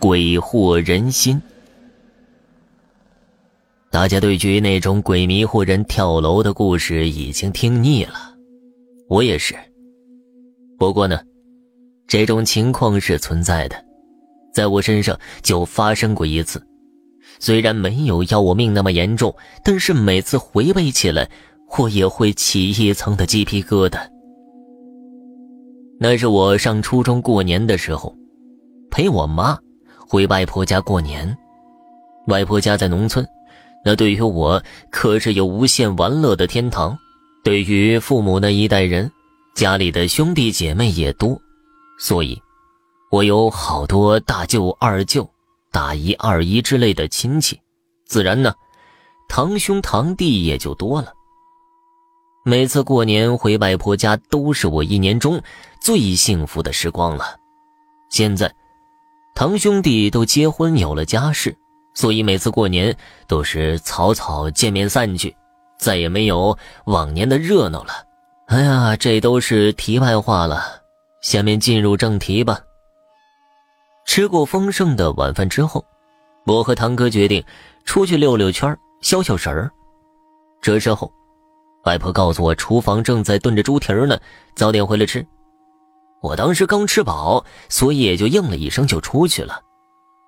鬼惑人心。大家对于那种鬼迷惑人跳楼的故事已经听腻了，我也是。不过呢，这种情况是存在的，在我身上就发生过一次。虽然没有要我命那么严重，但是每次回味起来，我也会起一层的鸡皮疙瘩。那是我上初中过年的时候，陪我妈回外婆家过年。外婆家在农村，那对于我可是有无限玩乐的天堂。对于父母那一代人，家里的兄弟姐妹也多，所以，我有好多大舅、二舅、大姨、二姨之类的亲戚，自然呢，堂兄堂弟也就多了。每次过年回外婆家，都是我一年中最幸福的时光了。现在，堂兄弟都结婚有了家室，所以每次过年都是草草见面散去，再也没有往年的热闹了。哎呀，这都是题外话了。下面进入正题吧。吃过丰盛的晚饭之后，我和堂哥决定出去溜溜圈消消神儿。这时候。外婆告诉我，厨房正在炖着猪蹄儿呢，早点回来吃。我当时刚吃饱，所以也就应了一声就出去了。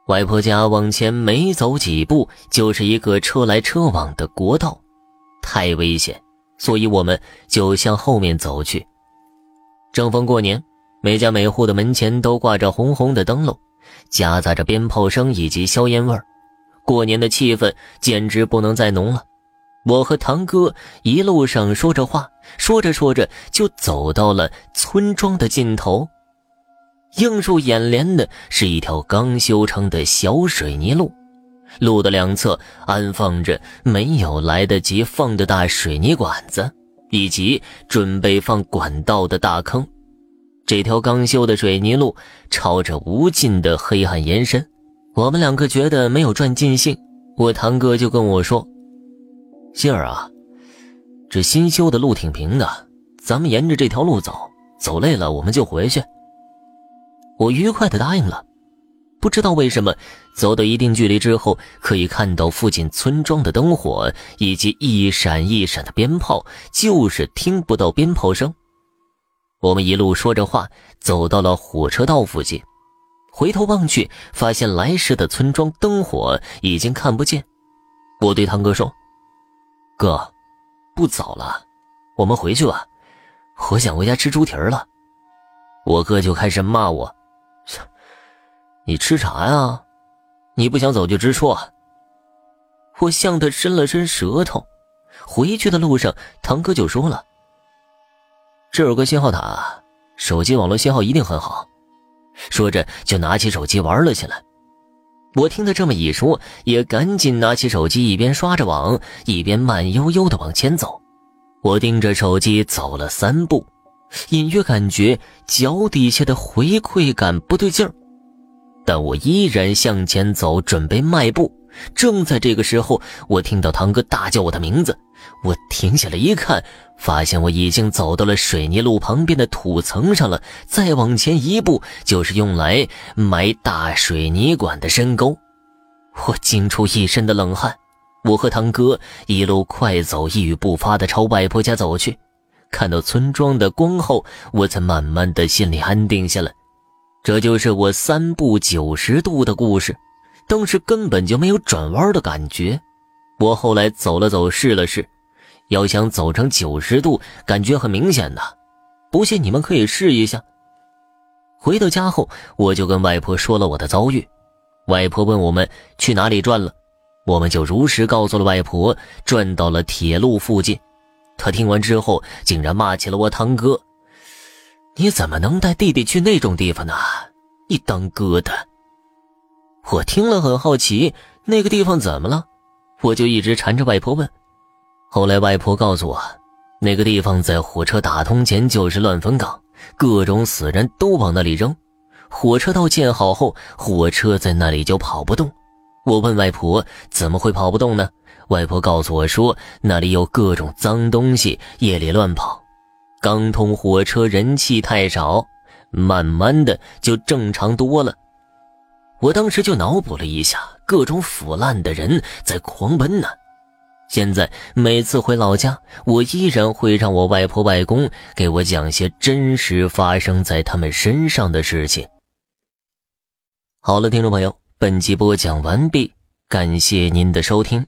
外婆家往前没走几步，就是一个车来车往的国道，太危险，所以我们就向后面走去。正逢过年，每家每户的门前都挂着红红的灯笼，夹杂着鞭炮声以及硝烟味儿，过年的气氛简直不能再浓了。我和堂哥一路上说着话，说着说着就走到了村庄的尽头。映入眼帘的是一条刚修成的小水泥路，路的两侧安放着没有来得及放的大水泥管子，以及准备放管道的大坑。这条刚修的水泥路朝着无尽的黑暗延伸。我们两个觉得没有赚尽兴，我堂哥就跟我说。杏儿啊，这新修的路挺平的，咱们沿着这条路走，走累了我们就回去。我愉快的答应了。不知道为什么，走到一定距离之后，可以看到附近村庄的灯火以及一闪一闪的鞭炮，就是听不到鞭炮声。我们一路说着话，走到了火车道附近，回头望去，发现来时的村庄灯火已经看不见。我对堂哥说。哥，不早了，我们回去吧。我想回家吃猪蹄儿了。我哥就开始骂我：“你吃啥呀？你不想走就直说。”我向他伸了伸舌头。回去的路上，堂哥就说了：“这有个信号塔，手机网络信号一定很好。”说着就拿起手机玩了起来。我听他这么一说，也赶紧拿起手机，一边刷着网，一边慢悠悠的往前走。我盯着手机走了三步，隐约感觉脚底下的回馈感不对劲儿，但我依然向前走，准备迈步。正在这个时候，我听到堂哥大叫我的名字，我停下来一看。发现我已经走到了水泥路旁边的土层上了，再往前一步就是用来埋大水泥管的深沟。我惊出一身的冷汗。我和堂哥一路快走，一语不发的朝外婆家走去。看到村庄的光后，我才慢慢的心里安定下来。这就是我三步九十度的故事，当时根本就没有转弯的感觉。我后来走了走，试了试。要想走成九十度，感觉很明显的。不信你们可以试一下。回到家后，我就跟外婆说了我的遭遇。外婆问我们去哪里转了，我们就如实告诉了外婆，转到了铁路附近。她听完之后，竟然骂起了我堂哥：“你怎么能带弟弟去那种地方呢？你当哥的！”我听了很好奇，那个地方怎么了？我就一直缠着外婆问。后来外婆告诉我，那个地方在火车打通前就是乱坟岗，各种死人都往那里扔。火车道建好后，火车在那里就跑不动。我问外婆怎么会跑不动呢？外婆告诉我说，那里有各种脏东西，夜里乱跑。刚通火车人气太少，慢慢的就正常多了。我当时就脑补了一下，各种腐烂的人在狂奔呢。现在每次回老家，我依然会让我外婆外公给我讲些真实发生在他们身上的事情。好了，听众朋友，本集播讲完毕，感谢您的收听。